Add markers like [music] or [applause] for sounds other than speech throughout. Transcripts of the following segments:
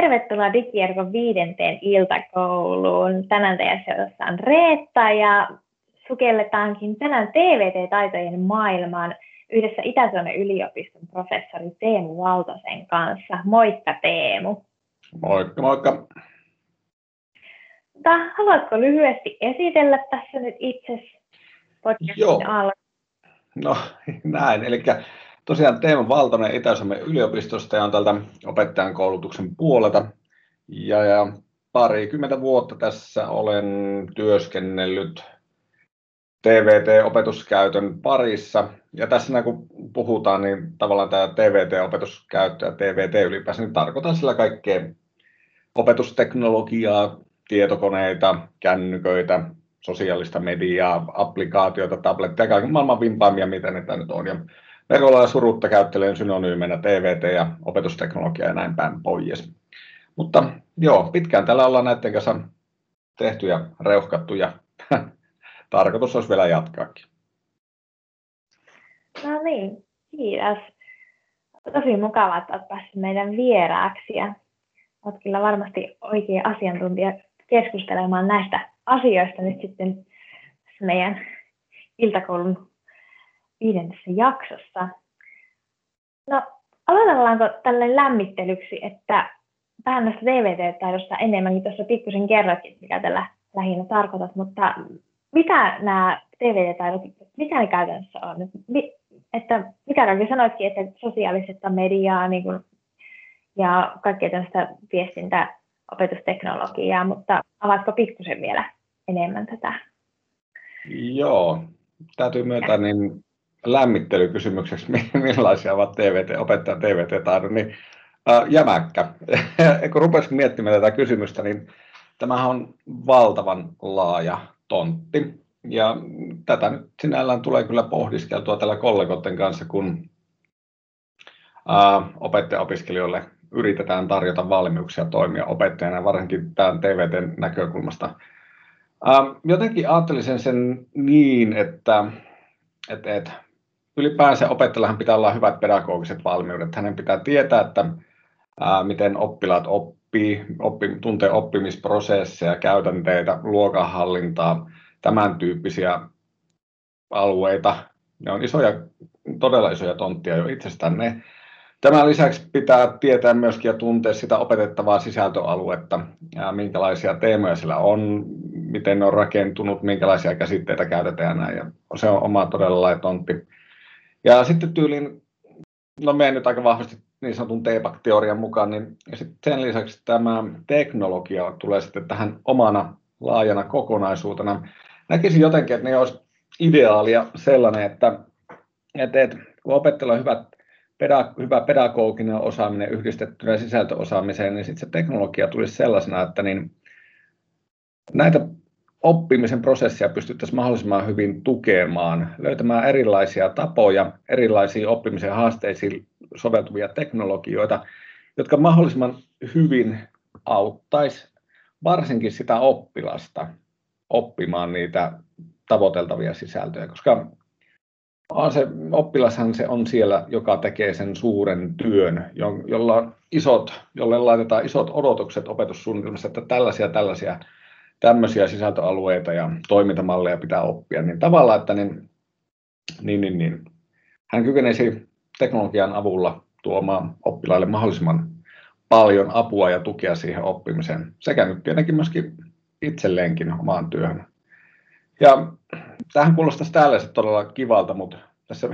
Tervetuloa Digierkon viidenteen iltakouluun. Tänään teidän on Reetta ja sukelletaankin tänään TVT-taitojen maailmaan yhdessä Itä-Suomen yliopiston professori Teemu Valtosen kanssa. Moikka Teemu. Moikka, moikka. Mutta haluatko lyhyesti esitellä tässä nyt itse podcastin alla? No [laughs] näin, eli tosiaan Teemu Valtonen Itä-Suomen yliopistosta ja on tältä opettajan koulutuksen puolelta. Ja, ja parikymmentä vuotta tässä olen työskennellyt TVT-opetuskäytön parissa. Ja tässä kun puhutaan, niin tavallaan tämä TVT-opetuskäyttö ja TVT ylipäänsä, niin tarkoitan sillä kaikkea opetusteknologiaa, tietokoneita, kännyköitä, sosiaalista mediaa, applikaatioita, tabletteja, kaiken maailman vimpaamia, mitä ne nyt on. Ja Verolla ja surutta käyttelen synonyymenä TVT ja opetusteknologia ja näin päin pois. Mutta joo, pitkään tällä ollaan näiden kanssa tehty ja reuhkattu ja [laughs] tarkoitus olisi vielä jatkaakin. No niin, kiitos. Tosi mukavaa, että olet päässyt meidän vieraaksi ja olet kyllä varmasti oikea asiantuntija keskustelemaan näistä asioista nyt sitten meidän iltakoulun viidennessä jaksossa. No, aloitellaanko tälle lämmittelyksi, että vähän näistä DVT-taidosta enemmänkin tuossa pikkusen kerroitkin, mikä tällä lähinnä tarkoitat, mutta mitä nämä DVT-taidot, mitä ne käytännössä on? Että mikä oikein sanoitkin, että sosiaalista mediaa niin kuin, ja kaikkea tällaista viestintä opetusteknologiaa, mutta avaatko pikkusen vielä enemmän tätä? Joo, täytyy myöntää, niin lämmittelykysymykseksi, [laughs] millaisia ovat TVT, opettajan TVT-taidot, niin ää, jämäkkä. [laughs] kun rupesin miettimään tätä kysymystä, niin tämähän on valtavan laaja tontti. Ja tätä nyt sinällään tulee kyllä pohdiskeltua tällä kollegoiden kanssa, kun opettaja-opiskelijoille yritetään tarjota valmiuksia toimia opettajana, varsinkin tämän TVTn näkökulmasta. Jotenkin ajattelisin sen niin, että, että, että ylipäänsä opettajallahan pitää olla hyvät pedagogiset valmiudet. Hänen pitää tietää, että ää, miten oppilaat oppii, oppi, tuntee oppimisprosesseja, käytänteitä, luokanhallintaa, tämän tyyppisiä alueita. Ne on isoja, todella isoja tonttia jo itsestään ne. Tämän lisäksi pitää tietää myöskin ja tuntea sitä opetettavaa sisältöaluetta, ja minkälaisia teemoja sillä on, miten ne on rakentunut, minkälaisia käsitteitä käytetään näin. Ja se on oma todella laaja tontti. Ja sitten tyylin, no menen nyt aika vahvasti niin sanotun TPAC-teorian mukaan, niin sitten sen lisäksi tämä teknologia tulee sitten tähän omana laajana kokonaisuutena. Näkisin jotenkin, että ne olisi ideaalia sellainen, että, että, että kun opettajalla on hyvät, peda, hyvä pedagoginen osaaminen yhdistettynä sisältöosaamiseen, niin sitten se teknologia tulisi sellaisena, että niin näitä oppimisen prosessia pystyttäisiin mahdollisimman hyvin tukemaan, löytämään erilaisia tapoja, erilaisiin oppimisen haasteisiin soveltuvia teknologioita, jotka mahdollisimman hyvin auttaisi varsinkin sitä oppilasta oppimaan niitä tavoiteltavia sisältöjä, koska se, oppilashan se on siellä, joka tekee sen suuren työn, jolla on isot, jolle laitetaan isot odotukset opetussuunnitelmassa, että tällaisia tällaisia tämmöisiä sisältöalueita ja toimintamalleja pitää oppia, niin tavallaan, että niin, niin, niin, niin, hän kykenisi teknologian avulla tuomaan oppilaille mahdollisimman paljon apua ja tukea siihen oppimiseen, sekä nyt tietenkin myöskin itselleenkin omaan työhön. Ja tähän kuulostaisi tällaiset todella kivalta, mutta tässä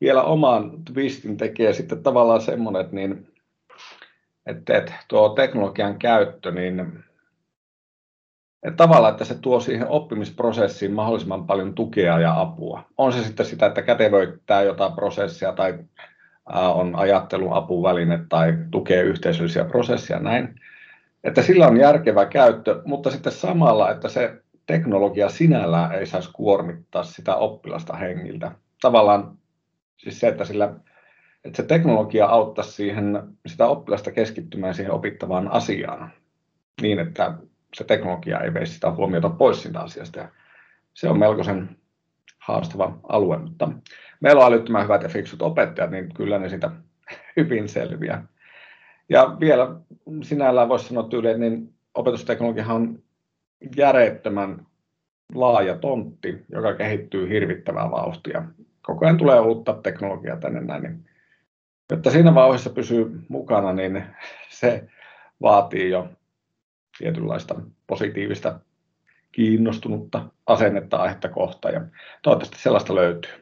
vielä oman twistin tekee sitten tavallaan semmoinen, että, niin, että, että tuo teknologian käyttö, niin tavallaan, että se tuo siihen oppimisprosessiin mahdollisimman paljon tukea ja apua. On se sitten sitä, että kätevöittää jotain prosessia tai on ajattelun apuväline tai tukee yhteisöllisiä prosesseja näin. Että sillä on järkevä käyttö, mutta sitten samalla, että se teknologia sinällään ei saisi kuormittaa sitä oppilasta hengiltä. Tavallaan siis se, että, sillä, että se teknologia auttaisi siihen, sitä oppilasta keskittymään siihen opittavaan asiaan niin, että se teknologia ei veisi sitä huomiota pois siitä asiasta. Ja se on melkoisen haastava alue, mutta meillä on älyttömän hyvät ja fiksut opettajat, niin kyllä ne sitä [laughs] hyvin selviää. Ja vielä sinällään voisi sanoa tyyliin, niin opetusteknologia on järjettömän laaja tontti, joka kehittyy hirvittävää vauhtia. Koko ajan tulee uutta teknologiaa tänne näin. Niin, jotta siinä vauhdissa pysyy mukana, niin [laughs] se vaatii jo tietynlaista positiivista kiinnostunutta asennetta aihetta kohtaan ja toivottavasti sellaista löytyy.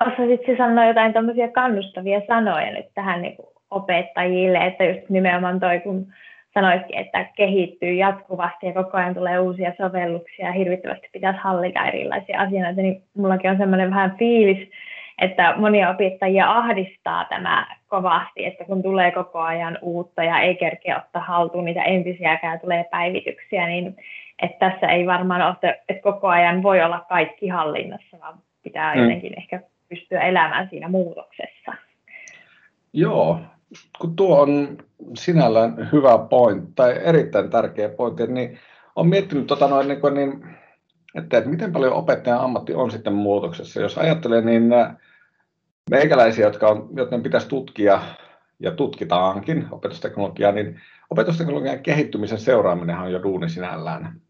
Osaisitko sanoa jotain tämmöisiä kannustavia sanoja nyt tähän niin opettajille, että just nimenomaan toi, kun sanoitkin, että kehittyy jatkuvasti ja koko ajan tulee uusia sovelluksia ja hirvittävästi pitäisi hallita erilaisia asioita, niin mullakin on semmoinen vähän fiilis, että monia opettajia ahdistaa tämä kovasti, että kun tulee koko ajan uutta ja ei kerkeä ottaa haltuun niitä entisiäkään, tulee päivityksiä, niin että tässä ei varmaan ole, että koko ajan voi olla kaikki hallinnassa, vaan pitää mm. jotenkin ehkä pystyä elämään siinä muutoksessa. Joo, kun tuo on sinällään hyvä pointti tai erittäin tärkeä pointti, niin olen miettinyt tota noin, niin, niin että, että miten paljon opettajan ammatti on sitten muutoksessa. Jos ajattelee, niin meikäläisiä, jotka on, joiden pitäisi tutkia ja tutkitaankin opetusteknologiaa, niin opetusteknologian kehittymisen seuraaminen on jo duuni sinällään.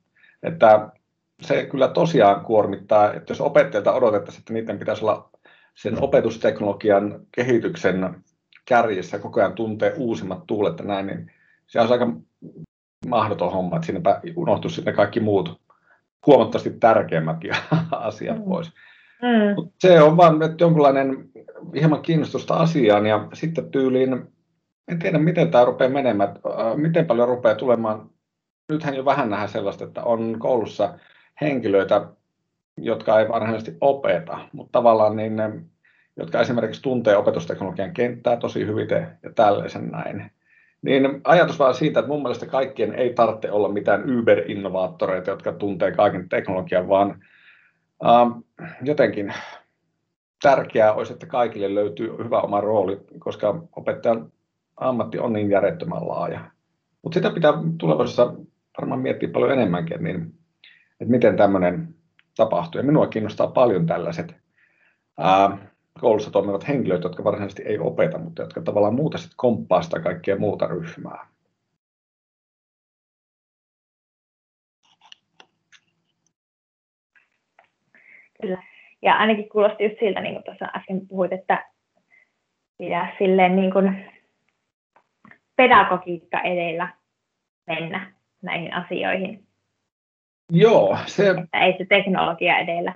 Että se kyllä tosiaan kuormittaa, että jos opettajilta odotettaisiin, että niiden pitäisi olla sen opetusteknologian kehityksen kärjessä koko ajan tuntee uusimmat tuulet ja näin, niin se on aika mahdoton homma, että siinäpä unohtuu sitten kaikki muut huomattavasti tärkeämmätkin [laughs] asiat mm. pois. Mm. se on vaan että jonkunlainen hieman kiinnostusta asiaan ja sitten tyyliin, en tiedä miten tämä rupeaa menemään, miten paljon rupeaa tulemaan, nythän jo vähän nähdään sellaista, että on koulussa henkilöitä, jotka ei varsinaisesti opeta, mutta tavallaan niin ne, jotka esimerkiksi tuntee opetusteknologian kenttää tosi hyvin ja tällaisen näin. Niin ajatus vaan siitä, että mun mielestä kaikkien ei tarvitse olla mitään Uber-innovaattoreita, jotka tuntee kaiken teknologian, vaan ähm, jotenkin tärkeää olisi, että kaikille löytyy hyvä oma rooli, koska opettajan ammatti on niin järjettömän laaja. Mutta sitä pitää tulevaisuudessa varmaan miettiä paljon enemmänkin, niin, että miten tämmöinen tapahtuu. Ja minua kiinnostaa paljon tällaiset ää, koulussa toimivat henkilöt, jotka varsinaisesti ei opeta, mutta jotka tavallaan muuta sitten komppaa sitä kaikkea muuta ryhmää. Kyllä. Ja ainakin kuulosti just siltä, niin kuin tuossa äsken puhuit, että pitää silleen niin kuin pedagogiikka edellä mennä näihin asioihin. Joo, se... Että ei se teknologia edellä.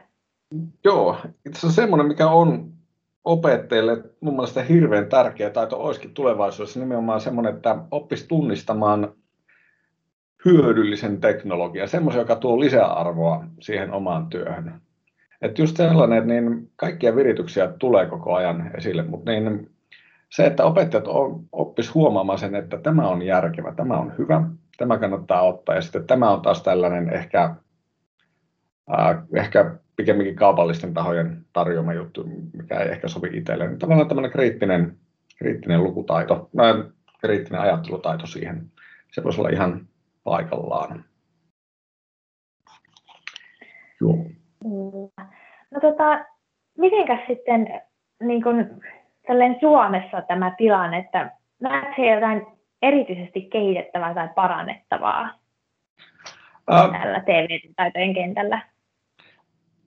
Joo, se on semmoinen, mikä on opettajille mun mielestä hirveän tärkeä taito olisikin tulevaisuudessa nimenomaan semmoinen, että oppisi tunnistamaan hyödyllisen teknologian, semmoisen, joka tuo lisäarvoa siihen omaan työhön. Että just sellainen, että niin kaikkia virityksiä tulee koko ajan esille, mutta niin se, että opettajat oppis huomaamaan sen, että tämä on järkevä, tämä on hyvä, tämä kannattaa ottaa ja sitten tämä on taas tällainen ehkä, äh, ehkä pikemminkin kaupallisten tahojen tarjoama juttu, mikä ei ehkä sovi itselle. Niin tavallaan tämmöinen kriittinen, kriittinen lukutaito, kriittinen ajattelutaito siihen, se voisi olla ihan paikallaan. Joo. No tota, mitenkäs sitten niin kun, Suomessa tämä tilanne, että näetkö jotain erityisesti kehitettävää tai parannettavaa uh, tällä TV-taitojen kentällä?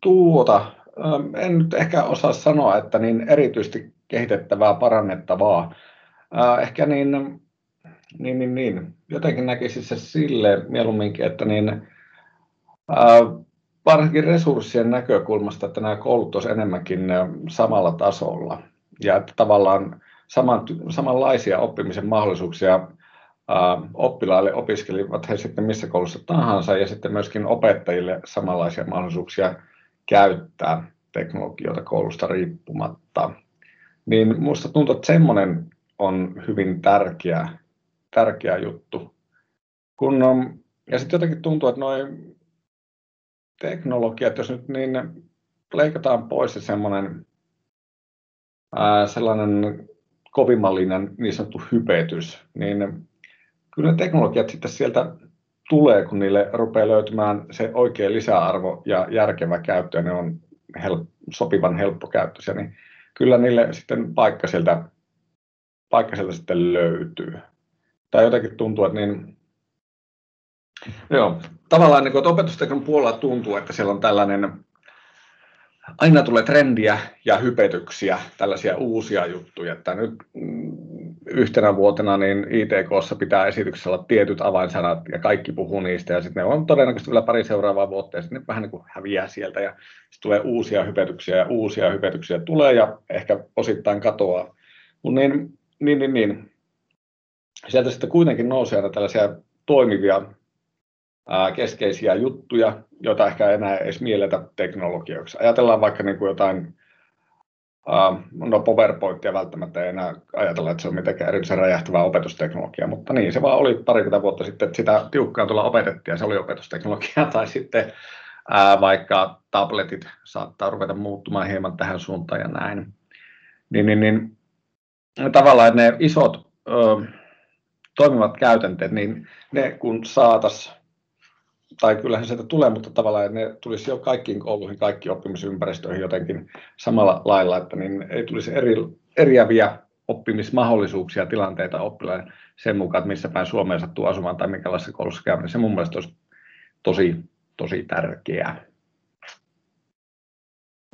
Tuota, en nyt ehkä osaa sanoa, että niin erityisesti kehitettävää, parannettavaa. Äh, ehkä niin, niin, niin, niin. jotenkin näkisi se sille mieluumminkin, että niin, äh, varsinkin resurssien näkökulmasta, että nämä koulut olisivat enemmänkin samalla tasolla ja että tavallaan saman, samanlaisia oppimisen mahdollisuuksia oppilaille, opiskelivat he sitten missä koulussa tahansa ja sitten myöskin opettajille samanlaisia mahdollisuuksia käyttää teknologioita koulusta riippumatta. Niin minusta tuntuu, että semmoinen on hyvin tärkeä, tärkeä juttu. Kun on, ja sitten jotenkin tuntuu, että noin teknologiat, jos nyt niin leikataan pois se semmoinen ää, sellainen kovimmallinen niin sanottu hypetys, niin kyllä ne teknologiat sitten sieltä tulee, kun niille rupeaa löytymään se oikea lisäarvo ja järkevä käyttö, ja ne on hel- sopivan helppokäyttöisiä, niin kyllä niille sitten paikka sieltä paikka sieltä sitten löytyy. Tai jotenkin tuntuu, että niin, joo, tavallaan niin opetusteknologian puolella tuntuu, että siellä on tällainen aina tulee trendiä ja hypetyksiä, tällaisia uusia juttuja, että nyt mm, yhtenä vuotena niin ITKssa pitää esityksessä olla tietyt avainsanat ja kaikki puhuu niistä ja sitten ne on todennäköisesti vielä pari seuraavaa vuotta ja sitten ne vähän niin kuin häviää sieltä ja sitten tulee uusia hypetyksiä ja uusia hypetyksiä tulee ja ehkä osittain katoaa. Mutta niin, niin, niin, niin. Sieltä sitten kuitenkin nousee tällaisia toimivia keskeisiä juttuja, joita ehkä enää edes mielletä teknologioiksi. Ajatellaan vaikka niin kuin jotain, no PowerPointia välttämättä ei enää ajatella, että se on mitenkään erityisen räjähtävää opetusteknologiaa, mutta niin se vaan oli parikymmentä vuotta sitten, että sitä tiukkaan tulla opetettiin ja se oli opetusteknologiaa, [laughs] tai sitten vaikka tabletit saattaa ruveta muuttumaan hieman tähän suuntaan ja näin. Niin, niin, niin tavallaan ne isot ö, toimivat käytänteet, niin ne kun saataisiin tai kyllähän sieltä tulee, mutta tavallaan ne tulisi jo kaikkiin kouluihin, kaikki oppimisympäristöihin jotenkin samalla lailla, että niin ei tulisi eri, eriäviä oppimismahdollisuuksia, tilanteita oppilaille sen mukaan, että missä päin Suomeen sattuu asumaan tai minkälaisessa koulussa käymään. Se mun mielestä olisi tosi, tosi tärkeää.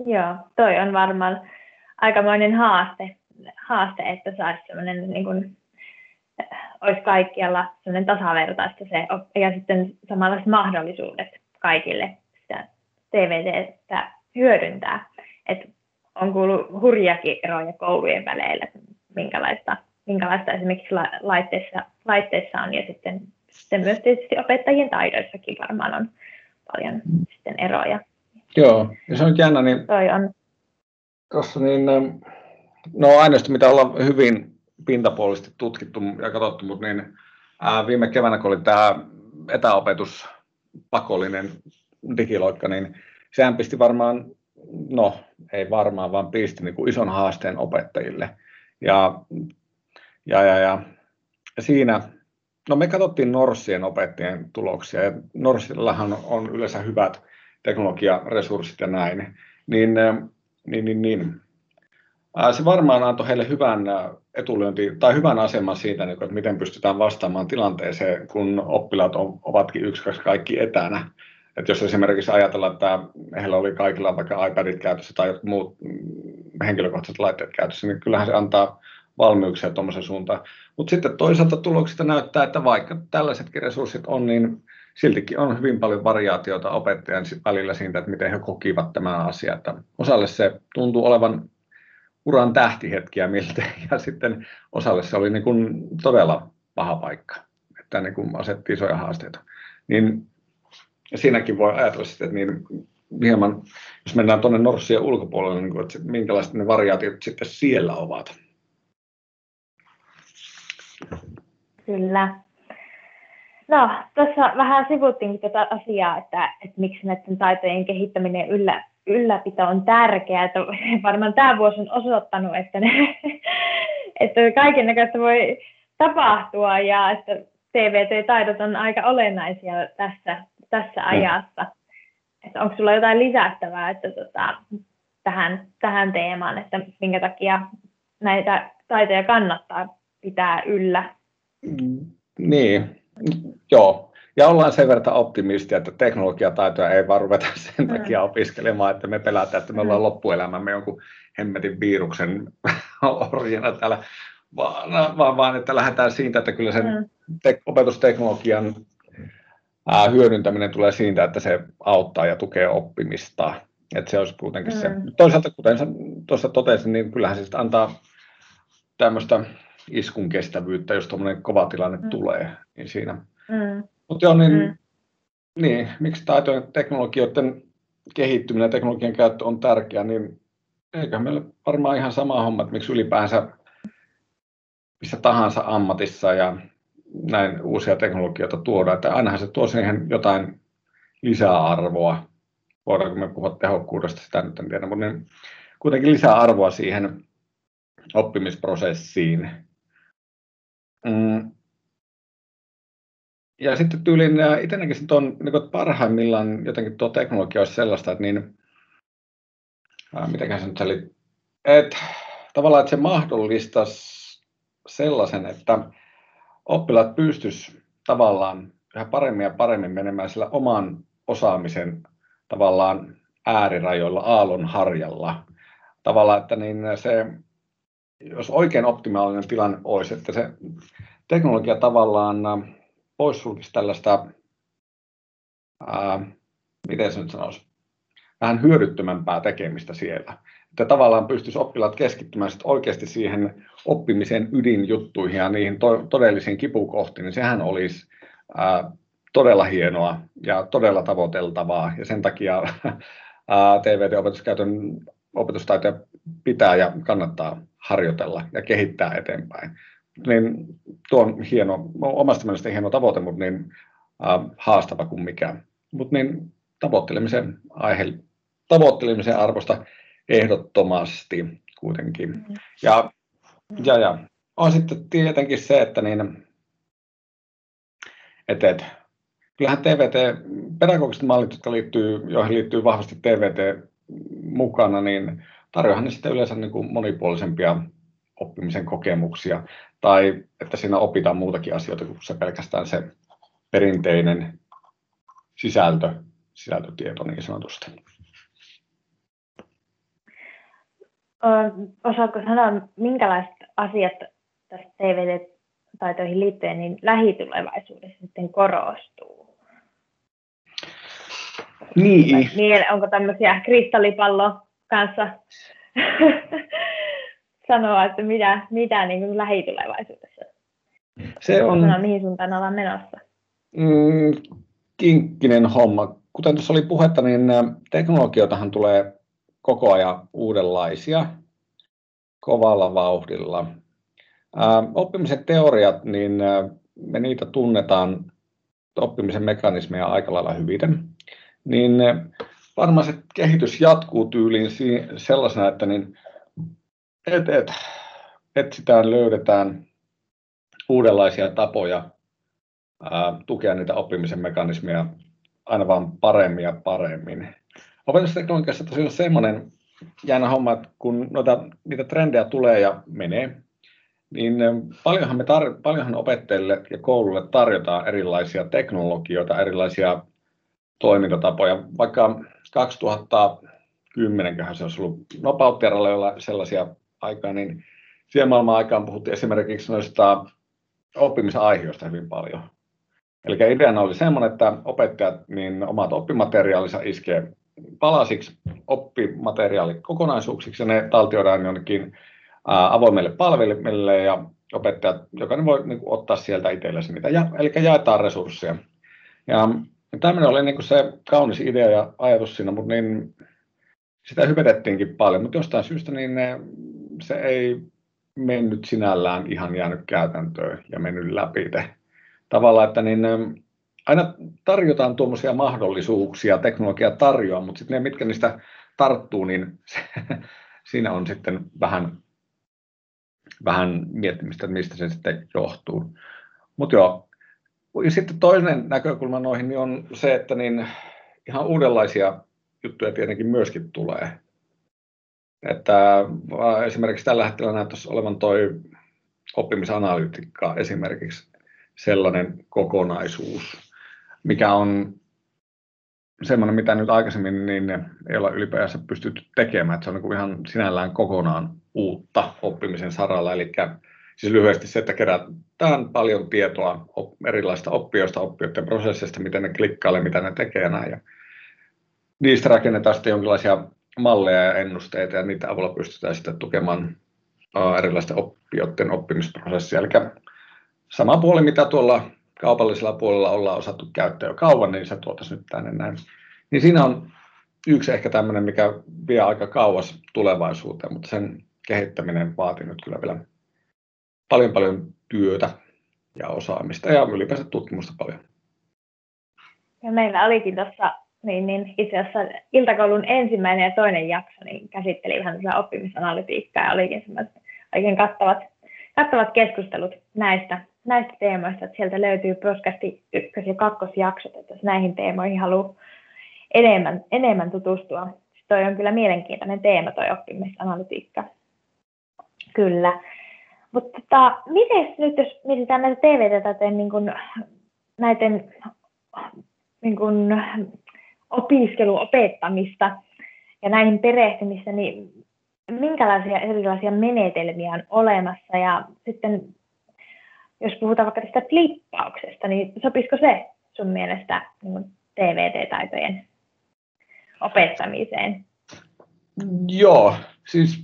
Joo, toi on varmaan aikamoinen haaste, haaste että saisi sellainen niin kuin olisi kaikkialla sellainen tasavertaista se, ja sitten samanlaiset mahdollisuudet kaikille sitä TVTtä hyödyntää. Et on kuullut hurjakin eroja koulujen väleillä, minkälaista, minkälaista esimerkiksi laitteissa, laitteissa on, ja sitten, sitten myös tietysti opettajien taidoissakin varmaan on paljon sitten eroja. Joo, ja se on jännä, niin Toi on. Tuossa niin, no aineisto, mitä ollaan hyvin pintapuolisesti tutkittu ja katsottu, mutta niin, ää, viime keväänä, kun oli tämä etäopetus pakollinen digiloikka, niin sehän pisti varmaan, no ei varmaan, vaan pisti niin kuin ison haasteen opettajille. Ja, ja, ja, ja, siinä, no me katsottiin Norssien opettajien tuloksia, ja Norssillahan on yleensä hyvät teknologiaresurssit ja näin, niin, niin, niin, niin se varmaan antoi heille hyvän etulyönti tai hyvän aseman siitä, niin että miten pystytään vastaamaan tilanteeseen, kun oppilaat ovatkin yksi, kaikki etänä. Että jos esimerkiksi ajatellaan, että heillä oli kaikilla vaikka iPadit käytössä tai muut mm, henkilökohtaiset laitteet käytössä, niin kyllähän se antaa valmiuksia tuommoisen suuntaan. Mutta sitten toisaalta tuloksista näyttää, että vaikka tällaisetkin resurssit on, niin siltikin on hyvin paljon variaatiota opettajan välillä siitä, että miten he kokivat tämän asian. Osalle se tuntuu olevan uran tähtihetkiä miltä, [laughs] ja sitten osalle se oli niin kuin todella paha paikka, että niin kuin asetti isoja haasteita. Niin siinäkin voi ajatella sitten, että niin hieman, jos mennään tuonne Norssien ulkopuolelle, niin kuin, että minkälaiset ne variaatiot sitten siellä ovat. Kyllä. No, tuossa vähän sivuttiin tätä asiaa, että, että miksi näiden taitojen kehittäminen yllä, ylläpito on tärkeää. Että [laughs] varmaan tämä vuosi on osoittanut, että, ne, [laughs] että kaiken näköistä voi tapahtua ja että TVT-taidot on aika olennaisia tässä, tässä ajassa. Että onko sulla jotain lisättävää että tota, tähän, tähän teemaan, että minkä takia näitä taitoja kannattaa pitää yllä? Niin, joo. Ja ollaan sen verran optimistia, että teknologiataitoja ei vaan ruveta [laughs] sen mm. takia opiskelemaan, että me pelätään, että me ollaan mm. loppuelämämme jonkun hemmetin viruksen [laughs] orjana täällä, vaan, vaan, vaan että lähdetään siitä, että kyllä sen mm. te- opetusteknologian ää, hyödyntäminen tulee siitä, että se auttaa ja tukee oppimista. Että se olisi kuitenkin mm. se. Toisaalta, kuten tuossa totesin, niin kyllähän se antaa tämmöistä iskun kestävyyttä, jos tuommoinen kova tilanne mm. tulee, niin siinä mm. Mutta joo, niin, mm. niin, miksi taitojen teknologioiden kehittyminen ja teknologian käyttö on tärkeää, niin eikä meillä varmaan ihan sama homma, että miksi ylipäänsä missä tahansa ammatissa ja näin uusia teknologioita tuodaan, että ainahan se tuo siihen jotain lisäarvoa. Voidaanko me puhua tehokkuudesta, sitä nyt en tiedä, mutta niin kuitenkin lisäarvoa siihen oppimisprosessiin. Mm ja sitten tyylin itse näkisin tuon niin parhaimmillaan jotenkin tuo teknologia olisi sellaista, että niin, ää, mitenköhän se nyt oli, että tavallaan että se mahdollistaisi sellaisen, että oppilaat pystyisivät tavallaan yhä paremmin ja paremmin menemään sillä oman osaamisen tavallaan äärirajoilla, aallon harjalla. Tavallaan, että niin se, jos oikein optimaalinen tilanne olisi, että se teknologia tavallaan poissulkisi tällaista, ää, miten se nyt sanoisi, vähän hyödyttömämpää tekemistä siellä. Että tavallaan pystyisi oppilaat keskittymään sit oikeasti siihen oppimisen ydinjuttuihin ja niihin to- todellisiin kipukohtiin, niin sehän olisi ää, todella hienoa ja todella tavoiteltavaa. Ja sen takia TVT-opetuskäytön opetustaitoja pitää ja kannattaa harjoitella ja kehittää eteenpäin. Niin tuo on hieno, omasta mielestä hieno tavoite, mutta niin äh, haastava kuin mikään. Mutta niin tavoittelemisen aihe, tavoittelemisen arvosta ehdottomasti kuitenkin. Mm. Ja, ja, ja on sitten tietenkin se, että niin, et, et, kyllähän TVT, pedagogiset mallit, jotka liittyy, joihin liittyy vahvasti TVT mukana, niin tarjoahan ne sitten yleensä niin kuin monipuolisempia oppimisen kokemuksia, tai että siinä opitaan muutakin asioita kuin se pelkästään se perinteinen sisältö, sisältötieto niin sanotusti. Osaatko sanoa, minkälaiset asiat tästä TVT-taitoihin liittyen niin lähitulevaisuudessa sitten korostuu? Niin. niin onko tämmöisiä kristallipallo kanssa [laughs] sanoa, että mitä, mitä niin kuin lähitulevaisuudessa? Se on... Sanoa, mihin suuntaan ollaan menossa? Mm, kinkkinen homma. Kuten tuossa oli puhetta, niin teknologioitahan tulee koko ajan uudenlaisia kovalla vauhdilla. Oppimisen teoriat, niin me niitä tunnetaan oppimisen mekanismeja aika lailla hyvin niin varmaan se kehitys jatkuu tyyliin sellaisena, että niin et, et, etsitään, löydetään uudenlaisia tapoja ää, tukea niitä oppimisen mekanismeja aina vaan paremmin ja paremmin. Opetusteknologiassa tosiaan on semmoinen jäänä homma, että kun noita, niitä trendejä tulee ja menee, niin paljonhan, me tar- paljonhan opettajille ja koululle tarjotaan erilaisia teknologioita, erilaisia toimintatapoja. Vaikka 2010 se olisi ollut nopeuttiaralla sellaisia aikaa, niin siihen maailman aikaan puhuttiin esimerkiksi noista oppimisaihioista hyvin paljon. Eli ideana oli semmoinen, että opettajat niin omat oppimateriaalinsa iskee palasiksi oppimateriaalikokonaisuuksiksi ja ne taltioidaan jonnekin avoimelle palvelimelle ja opettajat, jokainen voi niin kuin, ottaa sieltä itsellesi niitä, ja, eli jaetaan resursseja. Ja tämmöinen oli niin se kaunis idea ja ajatus siinä, mutta niin, sitä hypetettiinkin paljon, mutta jostain syystä niin ne, se ei mennyt sinällään ihan jäänyt käytäntöön ja mennyt läpi. Tavallaan, että niin, aina tarjotaan tuommoisia mahdollisuuksia, teknologia tarjoaa, mutta sitten ne, mitkä niistä tarttuu, niin se, [laughs] siinä on sitten vähän, vähän miettimistä, että mistä se sitten johtuu. Mutta joo, ja sitten toinen näkökulma noihin niin on se, että niin ihan uudenlaisia juttuja tietenkin myöskin tulee. Että esimerkiksi tällä hetkellä näyttäisi olevan toi oppimisanalytiikka esimerkiksi sellainen kokonaisuus, mikä on semmoinen, mitä nyt aikaisemmin niin ei ole ylipäänsä pystytty tekemään. Että se on niin ihan sinällään kokonaan uutta oppimisen saralla. Eli Siis lyhyesti se, että kerätään paljon tietoa erilaisista oppijoista, oppijoiden prosesseista, miten ne klikkailee, mitä ne tekee ja näin. Ja niistä rakennetaan sitten jonkinlaisia malleja ja ennusteita ja niitä avulla pystytään sitten tukemaan erilaisten oppijoiden oppimisprosessia. Eli sama puoli, mitä tuolla kaupallisella puolella ollaan osattu käyttää jo kauan, niin se tuotaisiin nyt tänne näin. Niin siinä on yksi ehkä tämmöinen, mikä vie aika kauas tulevaisuuteen, mutta sen kehittäminen vaatii nyt kyllä vielä paljon paljon työtä ja osaamista ja ylipäänsä tutkimusta paljon. Ja meillä olikin tuossa niin, niin itse asiassa iltakoulun ensimmäinen ja toinen jakso niin käsitteli ihan oppimisanalytiikkaa ja olikin oikein kattavat, kattavat keskustelut näistä, näistä teemoista, että sieltä löytyy podcasti ykkös- ja kakkosjaksot, että jos näihin teemoihin haluaa enemmän, enemmän tutustua. Siis toi on kyllä mielenkiintoinen teema, toi oppimisanalytiikka. Kyllä. Mutta tota, miten nyt, jos mietitään näitä TV-taitojen niin kun, näiden niin kun, opiskeluopettamista ja näihin perehtymistä, niin minkälaisia erilaisia menetelmiä on olemassa ja sitten jos puhutaan vaikka tästä flippauksesta, niin sopisiko se sun mielestä niin TVT-taitojen opettamiseen? Joo, siis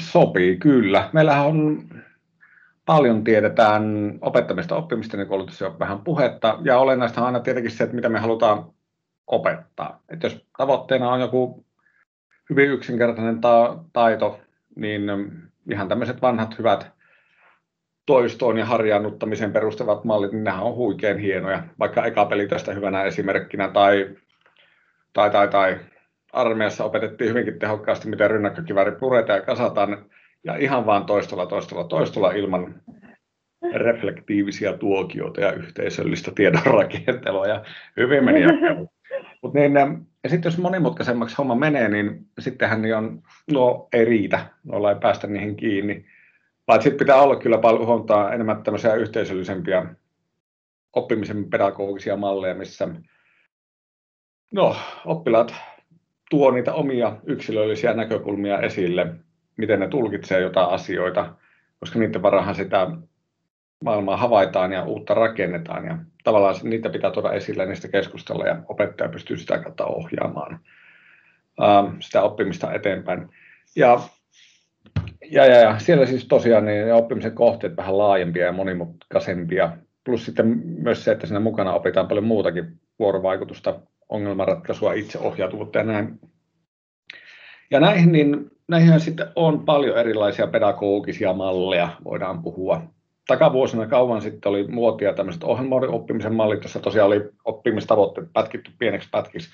sopii kyllä. Meillähän on paljon tiedetään opettamista, oppimista, niin kuin jo vähän puhetta, ja olennaista on aina tietenkin se, että mitä me halutaan opettaa. Että jos tavoitteena on joku hyvin yksinkertainen ta- taito, niin ihan tämmöiset vanhat hyvät toistoon ja harjaannuttamiseen perustuvat mallit, niin nehän on huikein hienoja. Vaikka eka peli tästä hyvänä esimerkkinä, tai, tai, tai, tai armeijassa opetettiin hyvinkin tehokkaasti, miten rynnäkkökiväri puretaan ja kasataan, ja ihan vaan toistolla, toistolla, toistolla ilman reflektiivisia tuokioita ja yhteisöllistä tiedonrakentelua, ja hyvin meni [laughs] Mut niin, ja sitten jos monimutkaisemmaksi homma menee, niin sittenhän niin on, no ei riitä, noilla ei päästä niihin kiinni. Vaan sitten pitää olla kyllä paljon huomattavasti enemmän tämmöisiä yhteisöllisempiä oppimisen pedagogisia malleja, missä no, oppilaat tuo niitä omia yksilöllisiä näkökulmia esille, miten ne tulkitsee jotain asioita, koska niiden varahan sitä maailmaa havaitaan ja uutta rakennetaan ja tavallaan niitä pitää tuoda esille ja niistä keskustella ja opettaja pystyy sitä kautta ohjaamaan sitä oppimista eteenpäin. Ja ja, ja, ja siellä siis tosiaan niin oppimisen kohteet vähän laajempia ja monimutkaisempia. Plus sitten myös se, että siinä mukana opitaan paljon muutakin vuorovaikutusta, ongelmanratkaisua, itseohjautuvuutta ja näin. Ja näihin, niin, näihin sitten on paljon erilaisia pedagogisia malleja, voidaan puhua. Takavuosina kauan sitten oli muotia tämmöiset ohjelmoidun oppimisen mallit, jossa tosiaan oli oppimistavoitteet pätkitty pieneksi pätkiksi.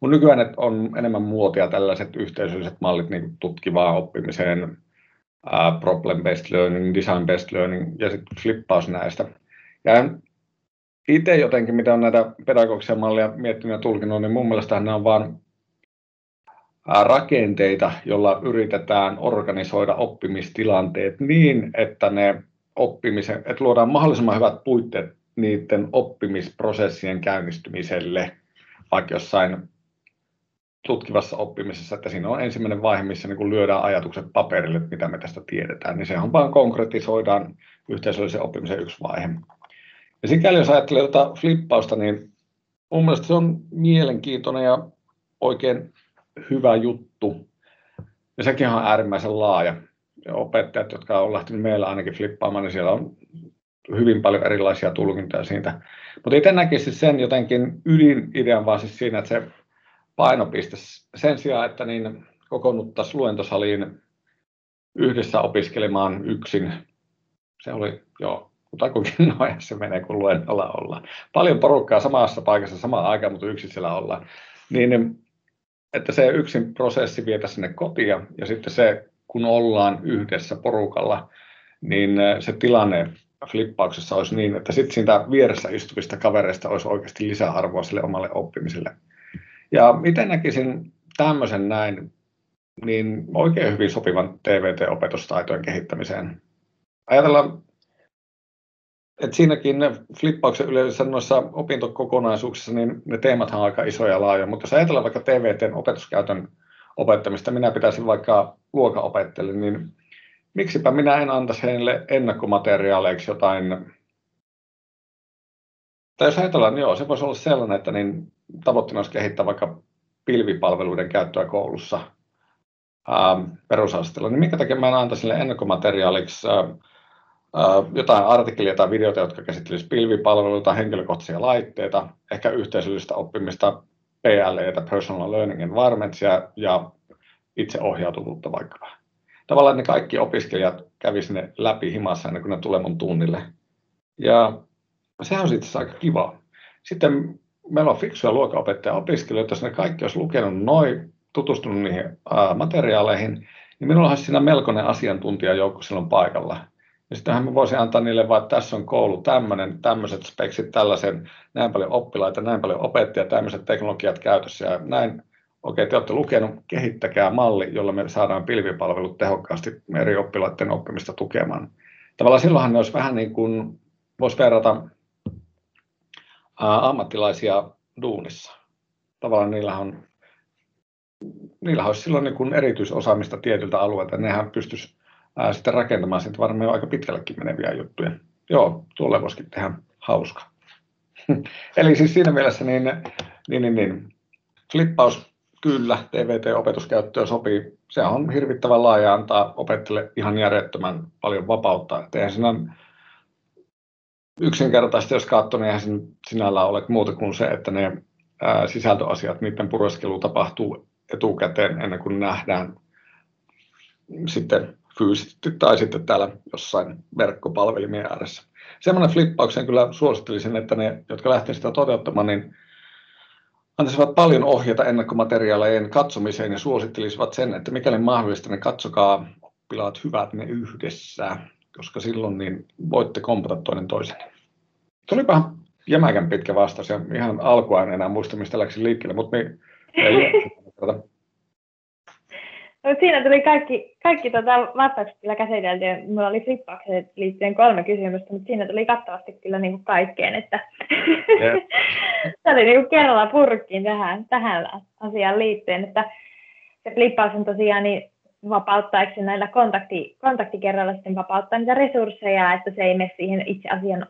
Mutta nykyään on enemmän muotia tällaiset yhteisölliset mallit niin tutkivaan oppimiseen, problem-based learning, design-based learning ja sitten flippaus näistä. Ja itse jotenkin, mitä on näitä pedagogisia malleja miettinyt ja tulkinut, niin mun mielestä nämä on vain rakenteita, joilla yritetään organisoida oppimistilanteet niin, että ne oppimisen, että luodaan mahdollisimman hyvät puitteet niiden oppimisprosessien käynnistymiselle, vaikka jossain tutkivassa oppimisessa, että siinä on ensimmäinen vaihe, missä niin kun lyödään ajatukset paperille, mitä me tästä tiedetään, niin sehän vaan konkretisoidaan yhteisöllisen oppimisen yksi vaihe. Ja sikäli jos ajattelee tätä flippausta, niin mun mielestä se on mielenkiintoinen ja oikein hyvä juttu. Ja sekin on äärimmäisen laaja. Ja opettajat, jotka on lähtenyt meillä ainakin flippaamaan, niin siellä on hyvin paljon erilaisia tulkintoja siitä. Mutta itse näkisin sen jotenkin ydinidean vaan siis siinä, että se painopiste sen sijaan, että niin kokoonnuttaisiin luentosaliin yhdessä opiskelemaan yksin. Se oli jo kutakuinkin [laughs] noin se menee, kun luennolla ollaan. Paljon porukkaa samassa paikassa samaan aikaan, mutta yksin siellä ollaan. Niin, että se yksin prosessi vietä sinne kotia ja sitten se, kun ollaan yhdessä porukalla, niin se tilanne flippauksessa olisi niin, että sitten siitä vieressä istuvista kavereista olisi oikeasti lisäarvoa sille omalle oppimiselle. Ja miten näkisin tämmöisen näin, niin oikein hyvin sopivan TVT-opetustaitojen kehittämiseen. Ajatellaan, että siinäkin flippauksen yleensä noissa opintokokonaisuuksissa, niin ne teemat on aika isoja ja laajoja, mutta jos ajatellaan vaikka TVTn opetuskäytön opettamista, minä pitäisin vaikka luokanopettajille, niin miksipä minä en antaisi heille ennakkomateriaaleiksi jotain? Tai jos ajatellaan, niin joo, se voisi olla sellainen, että niin tavoitteena olisi kehittää vaikka pilvipalveluiden käyttöä koulussa ää, perusasteella, niin minkä takia mä en antaisi sille ennakkomateriaaliksi ää, jotain artikkelia tai videota, jotka käsittelisivät pilvipalveluita, henkilökohtaisia laitteita, ehkä yhteisöllistä oppimista, PLE, Personal Learning Environments ja, ja itseohjautuvuutta vaikka. Tavallaan ne kaikki opiskelijat kävisivät ne läpi himassa ennen kuin ne tulee mun tunnille. Ja sehän on sitten aika kiva. Sitten meillä on fiksuja luokanopettaja opiskelijoita, jos ne kaikki olisi lukenut noin, tutustunut niihin ää, materiaaleihin, niin minulla olisi siinä melkoinen asiantuntijajoukko silloin paikalla. Ja sittenhän mä voisin antaa niille vaan, että tässä on koulu tämmöinen, tämmöiset speksit, tällaisen, näin paljon oppilaita, näin paljon opettajia, tämmöiset teknologiat käytössä ja näin. Okei, te olette lukenut, kehittäkää malli, jolla me saadaan pilvipalvelut tehokkaasti eri oppilaiden oppimista tukemaan. tavallaan silloinhan ne olisi vähän niin kuin, voisi verrata ammattilaisia duunissa. Tavallaan niillä on niillä olisi silloin niin kuin erityisosaamista tietyltä alueelta. Nehän pystyisi ää, sitten rakentamaan sitten varmaan aika pitkällekin meneviä juttuja. Joo, tuolle voisikin tehdä hauska. [laughs] Eli siis siinä mielessä niin, niin, niin, niin flippaus kyllä TVT-opetuskäyttöön sopii. Se on hirvittävän laaja antaa opettajille ihan järjettömän paljon vapautta. Et eihän siinä yksinkertaisesti, jos katsoo, niin eihän sinällä ole muuta kuin se, että ne ää, sisältöasiat, niiden pureskelu tapahtuu etukäteen ennen kuin nähdään sitten fyysisesti tai sitten täällä jossain verkkopalvelimien ääressä. Semmoinen flippauksen kyllä suosittelisin, että ne, jotka lähtevät sitä toteuttamaan, niin antaisivat paljon ohjeita ennakkomateriaalien katsomiseen ja suosittelisivat sen, että mikäli mahdollista, niin katsokaa oppilaat hyvät ne yhdessä, koska silloin niin voitte kompata toinen toisen. Tulipahan jämäkän pitkä vastaus ja ihan alkua en enää muista, mistä läksin liikkeelle, mutta me [laughs] ei No, siinä tuli kaikki, kaikki tota vastaukset kyllä käsitelty. Mulla oli flippaukseen liittyen kolme kysymystä, mutta siinä tuli kattavasti kyllä niin kuin kaikkeen. Että yeah. [laughs] se oli niin kuin kerralla purkkiin tähän, tähän asiaan liittyen. Että se flippaus on tosiaan niin vapauttaako näillä kontakti, kontaktikerralla sitten vapauttaa niitä resursseja, että se ei mene siihen itse asian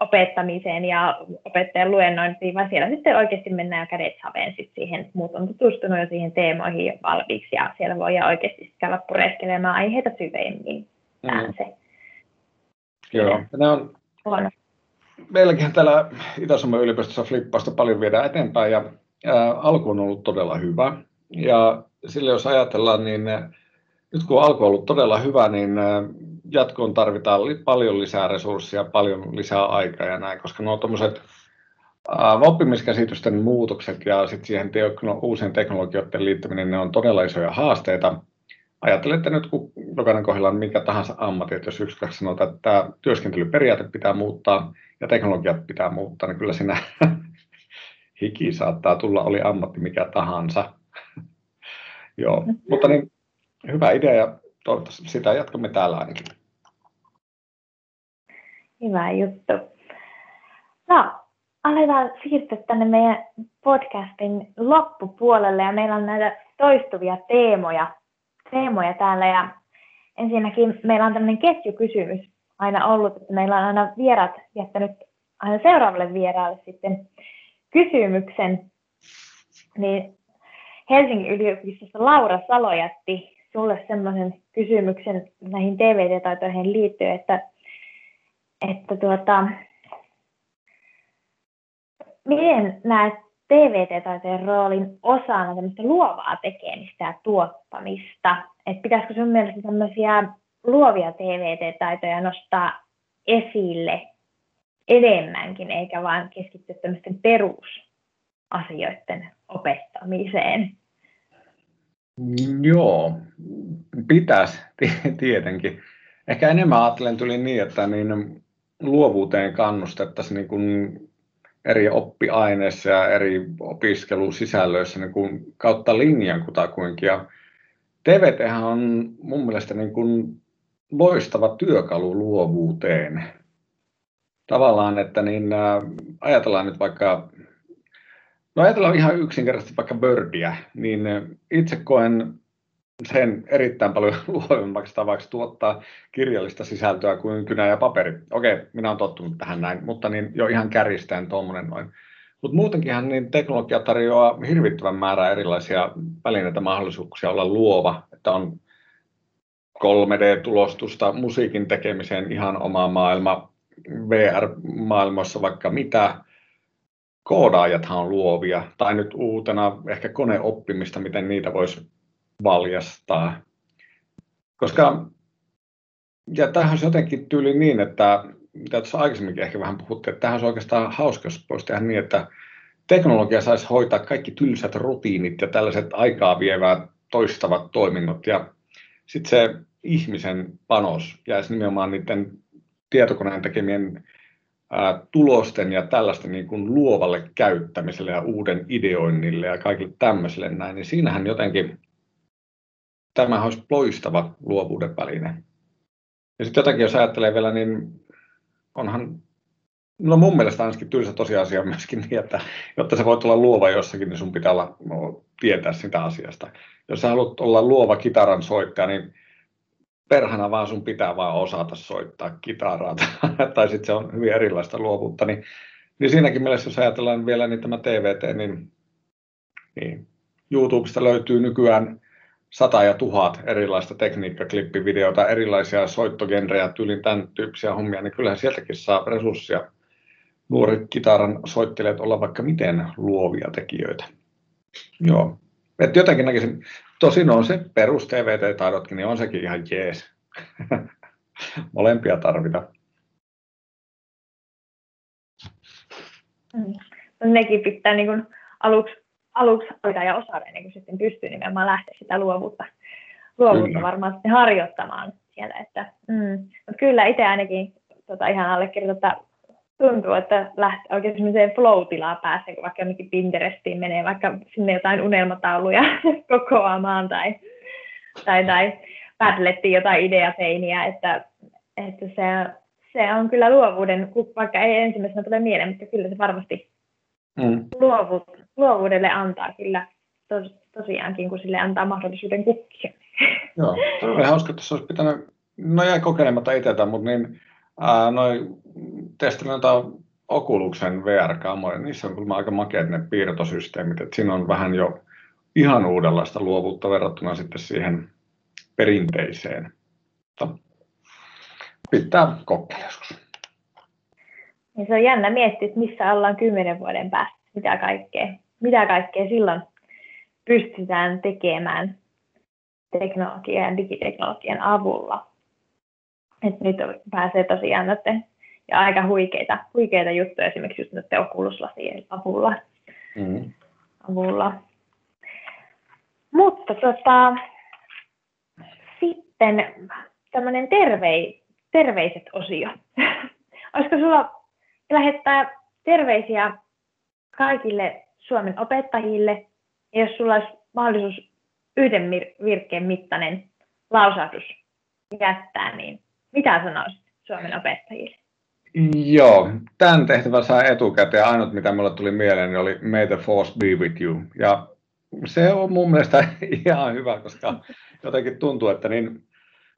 opettamiseen ja opettajan luennointiin, vaan siellä sitten oikeasti mennään kädet saveen sit siihen, muut on tutustunut jo siihen teemoihin jo valmiiksi ja siellä voi oikeasti käydä pureskelemaan aiheita syvemmin. Mm. se. Joo, ne on, on. Meilläkin täällä Itä-Suomen yliopistossa flippausta paljon viedään eteenpäin ja ää, alku on ollut todella hyvä. Ja sille jos ajatellaan, niin nyt kun alku on ollut todella hyvä, niin jatkoon tarvitaan paljon lisää resursseja, paljon lisää aikaa ja näin, koska nuo tuommoiset oppimiskäsitysten muutokset ja sitten siihen tekno, uusien teknologioiden liittäminen, ne on todella isoja haasteita. Ajattelette nyt, kun jokainen kohdalla on mikä tahansa ammatti, että jos yksi kaksi sanotaan, että tämä työskentelyperiaate pitää muuttaa ja teknologiat pitää muuttaa, niin kyllä siinä [laughs] hiki saattaa tulla, oli ammatti mikä tahansa. [laughs] Joo, mutta niin, hyvä idea ja toivottavasti sitä jatkamme täällä ainakin. Hyvä juttu. No, aletaan siirtyä tänne meidän podcastin loppupuolelle ja meillä on näitä toistuvia teemoja, teemoja täällä ja ensinnäkin meillä on tämmöinen ketjukysymys aina ollut, että meillä on aina vierat jättänyt aina seuraavalle vieraalle sitten kysymyksen, niin Helsingin yliopistossa Laura Salo jätti sulle semmoisen kysymyksen näihin TVT-taitoihin liittyen, että että tuota, miten näet TVT-taiteen roolin osana tämmöistä luovaa tekemistä ja tuottamista? Et pitäisikö sun mielestä tämmöisiä luovia TVT-taitoja nostaa esille enemmänkin, eikä vain keskittyä tämmöisten perusasioiden opettamiseen? Joo, pitäisi tietenkin. Ehkä enemmän ajattelen tuli niin, että niin luovuuteen kannustettaisiin niin kuin eri oppiaineissa ja eri opiskelusisällöissä niin kuin kautta linjan kutakuinkin. Ja TVT on mun mielestä niin kuin loistava työkalu luovuuteen. Tavallaan, että niin, ajatellaan nyt vaikka, no ajatellaan ihan yksinkertaisesti vaikka Birdia, niin itse koen sen erittäin paljon [laughs] luovemmaksi tavaksi tuottaa kirjallista sisältöä kuin kynä ja paperi. Okei, minä olen tottunut tähän näin, mutta niin jo ihan kärjistäen tuommoinen noin. Mutta muutenkinhan niin teknologia tarjoaa hirvittävän määrää erilaisia välineitä mahdollisuuksia olla luova, että on 3D-tulostusta musiikin tekemiseen ihan oma maailma, VR-maailmassa vaikka mitä, koodaajathan on luovia, tai nyt uutena ehkä koneoppimista, miten niitä voisi valjastaa. Koska, ja tämähän on jotenkin tyyli niin, että mitä tuossa aikaisemminkin ehkä vähän puhuttiin, että tämähän on oikeastaan hauska, jos voisi tehdä niin, että teknologia saisi hoitaa kaikki tylsät rutiinit ja tällaiset aikaa vievät toistavat toiminnot ja sitten se ihmisen panos jäisi nimenomaan niiden tietokoneen tekemien ää, tulosten ja tällaisten niin kuin luovalle käyttämiselle ja uuden ideoinnille ja kaikille tämmöiselle näin, niin siinähän jotenkin tämä olisi loistava luovuuden väline. Ja sitten jotakin, jos ajattelee vielä, niin onhan No mun mielestä ainakin tylsä tosiasia myöskin niin, että jotta sä voit olla luova jossakin, niin sun pitää olla, no, tietää sitä asiasta. Jos sä haluat olla luova kitaran soittaja, niin perhana vaan sun pitää vaan osata soittaa kitaraa, [laughs] tai sitten se on hyvin erilaista luovuutta, niin, niin siinäkin mielessä, jos ajatellaan vielä niin tämä TVT, niin, niin YouTubesta löytyy nykyään sata ja tuhat erilaista tekniikkaklippivideota, erilaisia soittogenrejä, tyylin tämän tyyppisiä hommia, niin kyllähän sieltäkin saa resursseja nuoret kitaran soittelijat olla vaikka miten luovia tekijöitä. Joo. Et jotenkin näkisin, tosin on se perus TVT-taidotkin, niin on sekin ihan jees. [laughs] Molempia tarvitaan. Mm. No, nekin pitää niin kuin aluksi, aluksi hoitaa ja osata, niin kuin sitten pystyy nimenomaan lähteä sitä luovuutta, luovuutta varmaan sitten harjoittamaan siellä. Että, mm. Mutta kyllä itse ainakin tota, ihan allekirjoitan, että tuntuu, että lähtee oikein semmoiseen flow-tilaan pääsee, kun vaikka jonnekin Pinterestiin menee, vaikka sinne jotain unelmatauluja [laughs] kokoamaan tai, tai, tai Padlettiin jotain ideateiniä, että, että se, se on kyllä luovuuden, vaikka ei ensimmäisenä tule mieleen, mutta kyllä se varmasti mm. luovu, luovuudelle antaa kyllä tos, tosiaankin, kun sille antaa mahdollisuuden kukkia. Joo, oli hauska, että se olisi pitänyt, no jäi kokeilematta itseltä, mutta niin noin testin noita Oculusen VR-kamoja, niissä on kyllä aika makeat ne piirtosysteemit, että siinä on vähän jo ihan uudenlaista luovuutta verrattuna sitten siihen perinteiseen. Mutta pitää kokeilla joskus. Ja se on jännä miettiä, että missä ollaan kymmenen vuoden päästä, mitä kaikkea, mitä kaikkea silloin pystytään tekemään teknologian ja digiteknologian avulla. Et nyt pääsee tosiaan noiden, ja aika huikeita, huikeita juttuja esimerkiksi just noiden okuluslasien avulla. Mm. avulla. Mutta tota, sitten tämmöinen tervei, terveiset osio. [laughs] Olisiko sulla lähettää terveisiä kaikille Suomen opettajille, ja jos sulla olisi mahdollisuus yhden virkkeen mittainen lausahdus jättää, niin mitä sanoisit Suomen opettajille? Joo, tämän tehtävän saa etukäteen. Ainut, mitä mulle tuli mieleen, niin oli May the force be with you. Ja se on mun mielestä [laughs] ihan hyvä, koska jotenkin tuntuu, että niin,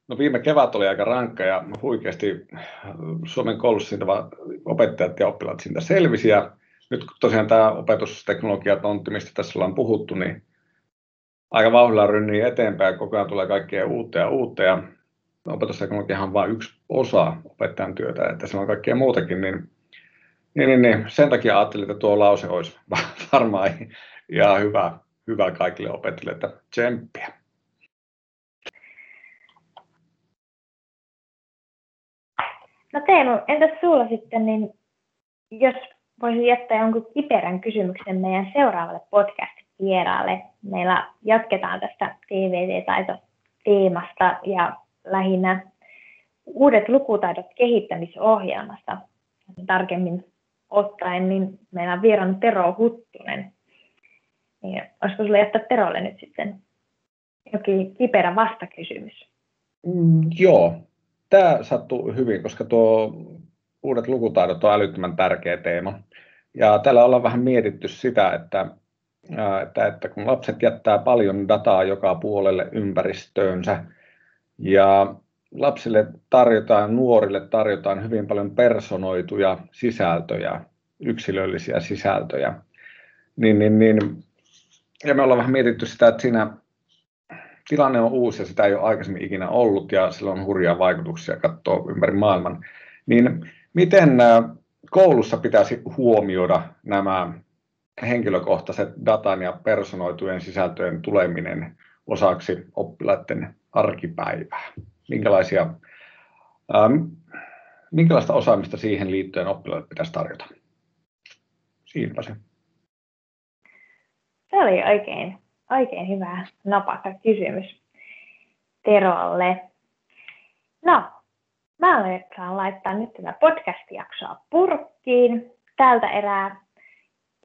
no viime kevät oli aika rankka ja huikeasti Suomen koulussa opettajat ja oppilaat siitä selvisi. Nyt kun tosiaan tämä opetusteknologia tontti, mistä tässä ollaan puhuttu, niin aika vauhdilla rynnii eteenpäin koko ajan tulee kaikkea uutta ja uutta. Ja opetusteknologia on vain yksi osa opettajan työtä, että se on kaikkea muutakin, niin, niin, niin, niin sen takia ajattelin, että tuo lause olisi [laughs] varmaan ihan hyvä, hyvä kaikille opettajille, että tsemppiä. No Teemu, entäs sulla sitten, niin jos voisin jättää jonkun kiperän kysymyksen meidän seuraavalle podcast-vieraalle. Meillä jatketaan tästä TVT-taito-teemasta ja lähinnä uudet lukutaidot kehittämisohjelmasta. Tarkemmin ottaen, niin meillä on vierannut Tero Huttunen. Niin olisiko sinulle jättää Terolle nyt sitten jokin kiperä vastakysymys? Mm, joo, tämä sattuu hyvin, koska tuo uudet lukutaidot on älyttömän tärkeä teema. Ja täällä ollaan vähän mietitty sitä, että, että, että kun lapset jättää paljon dataa joka puolelle ympäristöönsä, ja lapsille tarjotaan, nuorille tarjotaan hyvin paljon personoituja sisältöjä, yksilöllisiä sisältöjä. Niin, niin, niin. Ja me ollaan vähän mietitty sitä, että siinä tilanne on uusi ja sitä ei ole aikaisemmin ikinä ollut ja sillä on hurjaa vaikutuksia katsoa ympäri maailman. Niin miten koulussa pitäisi huomioida nämä henkilökohtaiset datan ja personoitujen sisältöjen tuleminen osaksi oppilaiden arkipäivää? Minkälaisia, ähm, minkälaista osaamista siihen liittyen oppilaille pitäisi tarjota? Siinäpä se. Se oli oikein, oikein hyvä napakka kysymys Terolle. No, mä aletaan laittaa nyt tätä podcast-jaksoa purkkiin tältä erää.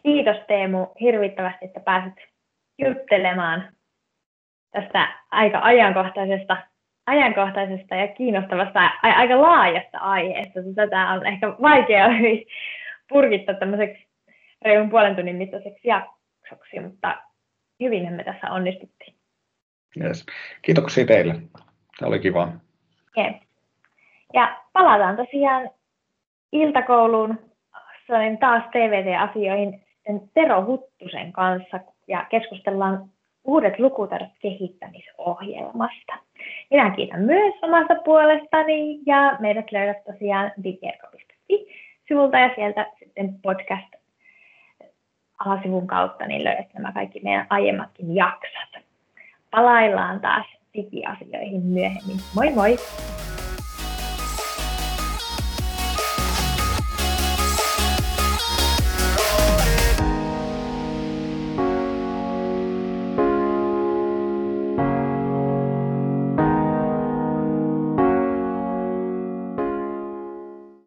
Kiitos Teemu hirvittävästi, että pääsit juttelemaan tästä aika ajankohtaisesta ajankohtaisesta ja kiinnostavasta aika laajasta aiheesta. Tätä on ehkä vaikea [laughs] purkittaa tämmöiseksi reilun puolen tunnin mittaiseksi jaksoksi, mutta hyvinhän me tässä onnistuttiin. Yes. Kiitoksia teille. Tämä oli kiva. Yeah. Ja palataan tosiaan iltakouluun niin taas TVT-asioihin Tero Huttusen kanssa ja keskustellaan uudet lukutaidot kehittämisohjelmasta. Minä kiitän myös omasta puolestani ja meidät löydät tosiaan digerko.fi-sivulta ja sieltä sitten podcast alasivun kautta niin löydät nämä kaikki meidän aiemmatkin jaksot. Palaillaan taas digiasioihin myöhemmin. Moi moi!